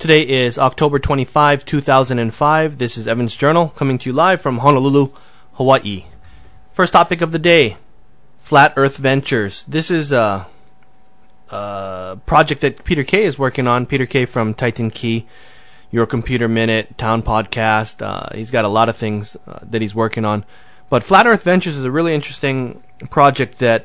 Today is October 25, 2005. This is Evan's Journal coming to you live from Honolulu, Hawaii. First topic of the day Flat Earth Ventures. This is a, a project that Peter Kay is working on. Peter Kay from Titan Key, Your Computer Minute, Town Podcast. Uh, he's got a lot of things uh, that he's working on. But Flat Earth Ventures is a really interesting project that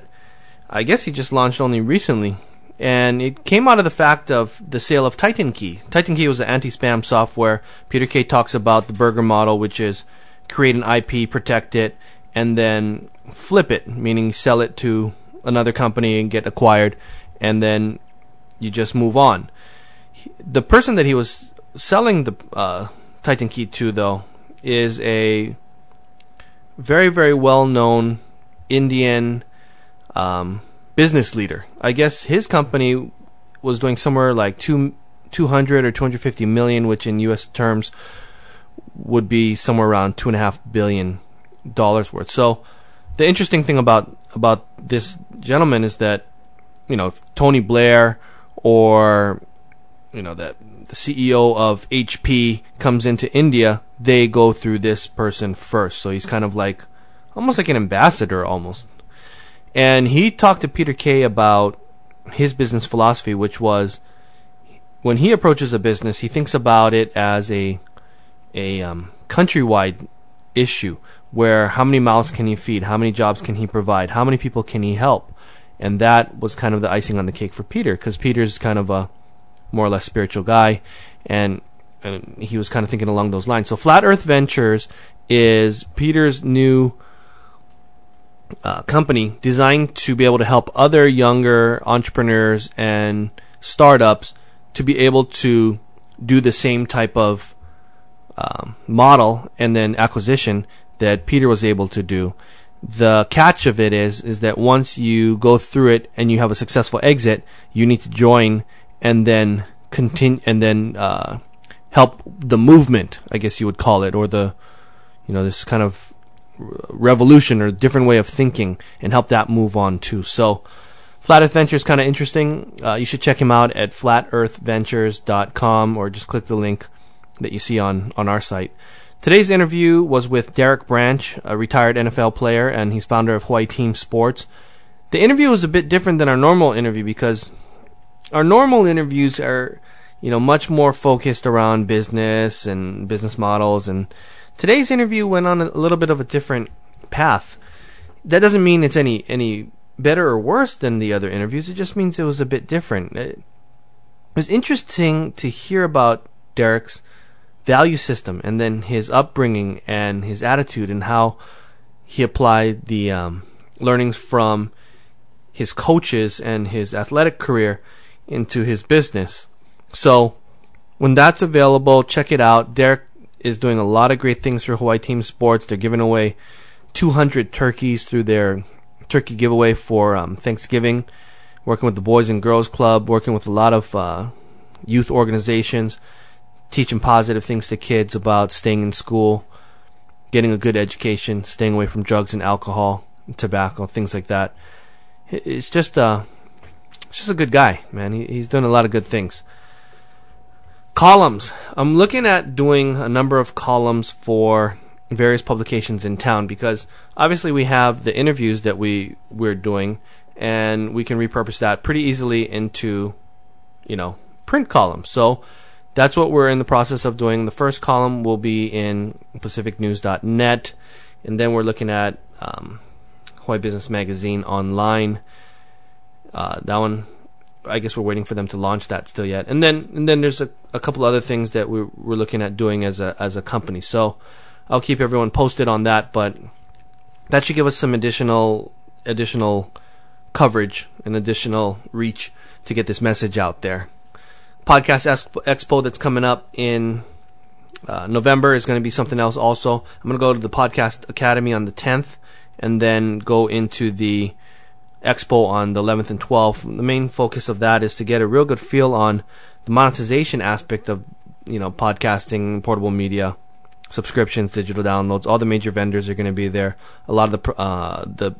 I guess he just launched only recently and it came out of the fact of the sale of Titan Key. Titan Key was an anti-spam software. Peter Kay talks about the burger model, which is create an IP, protect it, and then flip it, meaning sell it to another company and get acquired, and then you just move on. The person that he was selling the uh, Titan Key to, though, is a very, very well-known Indian um, business leader. I guess his company was doing somewhere like two, 200 or 250 million, which in U.S. terms would be somewhere around two and a half billion dollars worth. So the interesting thing about about this gentleman is that you know Tony Blair or you know that the CEO of HP comes into India, they go through this person first. So he's kind of like almost like an ambassador almost and he talked to Peter Kay about his business philosophy, which was when he approaches a business, he thinks about it as a a um, countrywide issue where how many mouths can he feed, how many jobs can he provide, how many people can he help, and that was kind of the icing on the cake for Peter because Peter's kind of a more or less spiritual guy, and, and he was kind of thinking along those lines. So Flat Earth Ventures is Peter's new uh, company designed to be able to help other younger entrepreneurs and startups to be able to do the same type of um, model and then acquisition that Peter was able to do. The catch of it is is that once you go through it and you have a successful exit, you need to join and then continue and then uh, help the movement, I guess you would call it, or the you know this kind of revolution or different way of thinking and help that move on too. So, Flat Earth is kind of interesting. Uh, you should check him out at flatearthventures.com or just click the link that you see on, on our site. Today's interview was with Darrick Branch, a retired NFL player, and he's founder of Hawaii Team Sports. The interview was a bit different than our normal interview because our normal interviews are, you know, much more focused around business and business models and Today's interview went on a little bit of a different path. That doesn't mean it's any any better or worse than the other interviews. It just means it was a bit different. It was interesting to hear about Darrick's value system and then his upbringing and his attitude and how he applied the um, learnings from his coaches and his athletic career into his business. So when that's available, check it out. Darrick is doing a lot of great things for Hawaii Team Sports. They're giving away 200 turkeys through their turkey giveaway for um, Thanksgiving. Working with the Boys and Girls Club, working with a lot of uh, youth organizations, teaching positive things to kids about staying in school, getting a good education, staying away from drugs and alcohol, and tobacco, things like that. It's just uh, it's just a good guy, man. He, he's doing a lot of good things. Columns. I'm looking at doing a number of columns for various publications in town because obviously we have the interviews that we we're doing and we can repurpose that pretty easily into you know print columns. So that's what we're in the process of doing. The first column will be in pacificnews.net and then we're looking at um, Hawaii Business Magazine online. Uh, that one I guess we're waiting for them to launch that still yet. And then and then there's a, a couple other things that we're, we're looking at doing as a as a company. So I'll keep everyone posted on that, but that should give us some additional additional coverage and additional reach to get this message out there. podcast expo, expo that's coming up in uh, November is going to be something else. Also, I'm going to go to the podcast academy on the 10th, and then go into the expo on the 11th and 12th. The main focus of that is to get a real good feel on the monetization aspect of you know podcasting, portable media, subscriptions, digital downloads. All the major vendors are going to be there. A lot of the uh, the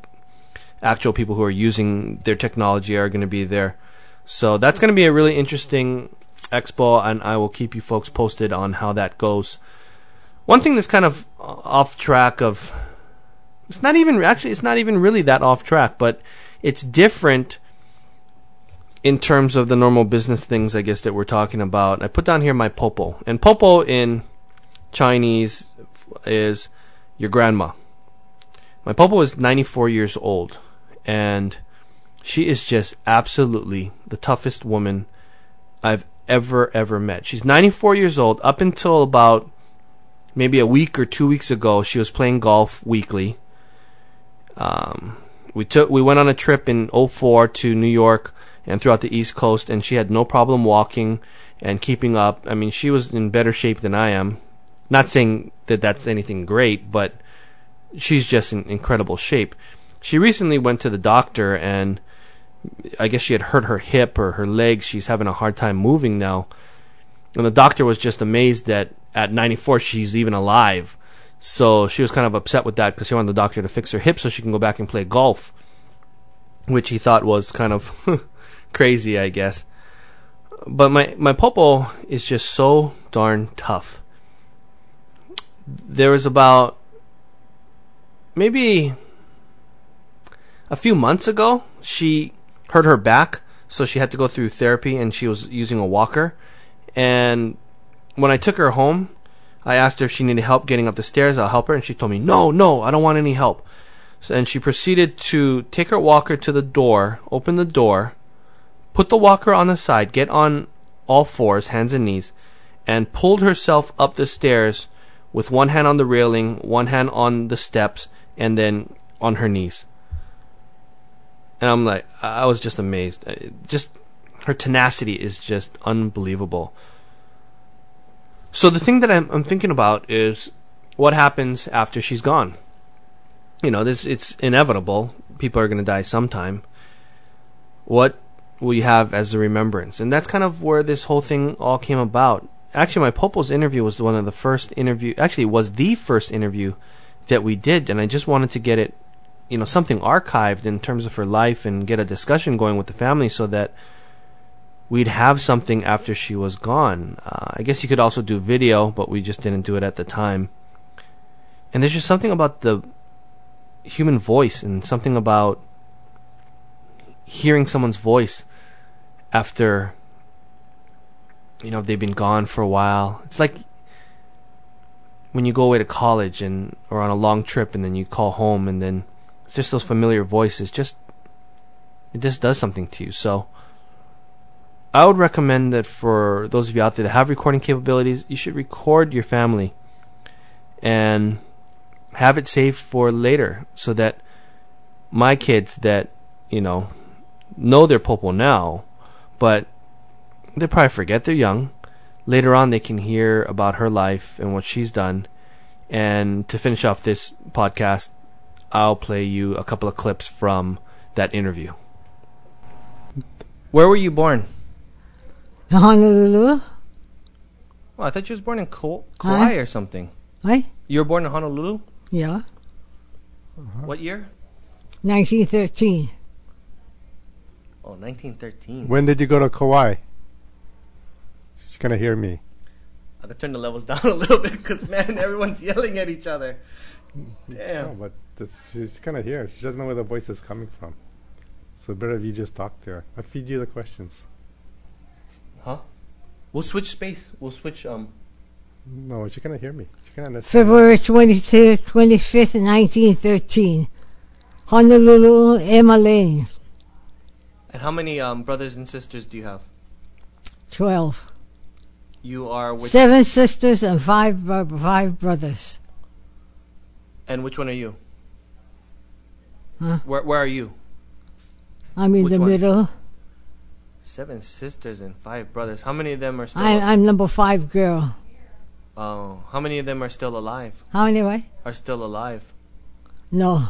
actual people who are using their technology are going to be there. So that's going to be a really interesting expo, and I will keep you folks posted on how that goes. One thing that's kind of off track of it's not even actually it's not even really that off track, but it's different in terms of the normal business things I guess that we're talking about. I put down here my popo. And popo in Chinese is your grandma. My popo is 94 years old and she is just absolutely the toughest woman I've ever ever met. She's 94 years old. Up until about maybe a week or two weeks ago, she was playing golf weekly. Um, we took we went on a trip in 04 to New York and throughout the East Coast, and she had no problem walking and keeping up. I mean, she was in better shape than I am. Not saying that that's anything great, but she's just in incredible shape. She recently went to the doctor and I guess she had hurt her hip or her leg. She's having a hard time moving now. And the doctor was just amazed that at 94 she's even alive. So she was kind of upset with that because she wanted the doctor to fix her hip so she can go back and play golf, which he thought was kind of crazy, I guess. But my my popo is just so darn tough. There was about maybe a few months ago she hurt her back, so she had to go through therapy and she was using a walker. And when I took her home, I asked her if she needed help getting up the stairs. I'll help her, and she told me, "No, no, I don't want any help." So, and she proceeded to take her walker to the door, open the door, put the walker on the side, get on all fours, hands and knees, and pulled herself up the stairs with one hand on the railing, one hand on the steps, and then on her knees and I'm like, I was just amazed. Just her tenacity is just unbelievable. So the thing that I'm, I'm thinking about is what happens after she's gone. You know, this it's inevitable. People are going to die sometime. What will you have as a remembrance? And that's kind of where this whole thing all came about. Actually, my Popo's interview was one of the first interview. Actually, it was the first interview that we did, and I just wanted to get it you know something archived in terms of her life and get a discussion going with the family so that we'd have something after she was gone. Uh, I guess you could also do video, but we just didn't do it at the time. And there's just something about the human voice and something about hearing someone's voice after you know they've been gone for a while. It's like when you go away to college and or on a long trip and then you call home and then it's just those familiar voices. Just it just does something to you. So I would recommend that for those of you out there that have recording capabilities, you should record your family and have it saved for later so that my kids that, you know, know their popo now, but they probably forget they're young. Later on, they can hear about her life and what she's done. And to finish off this podcast, I'll play you a couple of clips from that interview. Where were you born? Honolulu. Well, I thought you was born in Kauai huh? or something. What? You were born in Honolulu? Yeah. Uh-huh. What year? 1913. Oh, 1913. When did you go to Kauai? She's going to hear me. I could turn the levels down a little bit because, man, everyone's yelling at each other. Damn. No, but that's, she's kind of here. She doesn't know where the voice is coming from. So better if you just talk to her. I feed you the questions. Huh? We'll switch space. We'll switch. Um. No, she cannot hear me. She cannot understand. February 22, 25th, 1913. Honolulu, Emma Lane. And how many um, brothers and sisters do you have? Twelve. You are seven sisters and five five brothers. And which one are you? Huh? Where Where are you? I'm in which the one? middle. Seven sisters and five brothers. How many of them are still? I, I'm number five girl. oh, how many of them are still alive? How many way? Are still alive? No,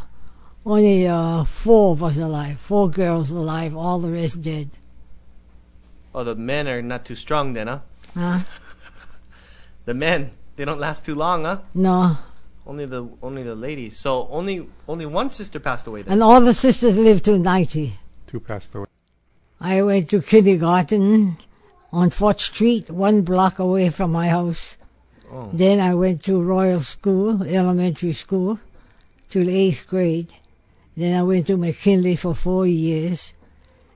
only uh, four of us alive. Four girls alive. All the rest dead. Oh, the men are not too strong then, huh? Huh? The men, they don't last too long, huh? No, Only the only the ladies. So only only one sister passed away then. and all the sisters lived to ninety. Two passed away. I went to kindergarten on Fort Street, one block away from my house. Oh. Then I went to Royal School, elementary school, till eighth grade. Then I went to McKinley for four years,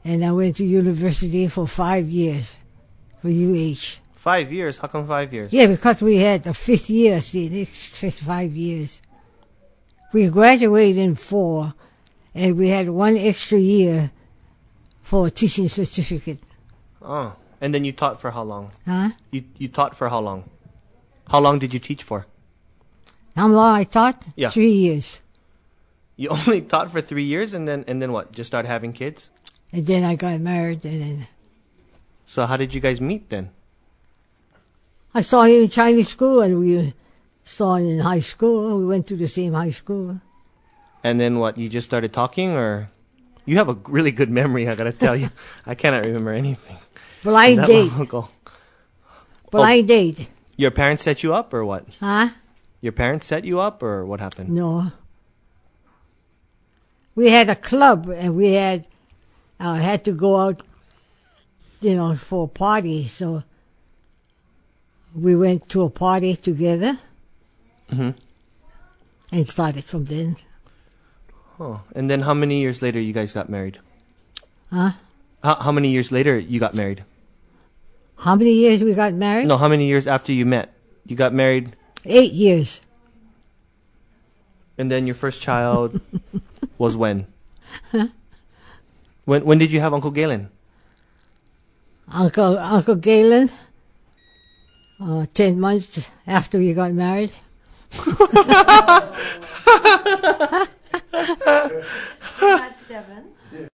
and I went to university for five years, for UH. Five years. How come five years? Yeah, because we had the fifth year, see, the fifth five years. We graduated in four, and we had one extra year for a teaching certificate. Oh, and then you taught for how long? Huh? You you taught for how long? How long did you teach for? How long I taught? Yeah. Three years. You only taught for three years, and then and then what? Just start having kids. And then I got married, and then So how did you guys meet then? I saw him in Chinese school, and we saw him in high school. We went to the same high school. And then what? You just started talking, or you have a really good memory. I gotta tell you, I cannot remember anything. I that date. ago. But Oh. Date. Your parents set you up, or what? Huh? Your parents set you up, or what happened? No. We had a club, and we had uh, had to go out, you know, for a party. So we went to a party together Mm-hmm. and started from then. Oh, and then how many years later you guys got married? Huh? How, how many years later you got married? How many years we got married? No, how many years after you met? You got married, Eight years. and then your first child was when? When when did you have Uncle Galen? Uncle Uncle Galen. Uh, ten months after we got married. had seven.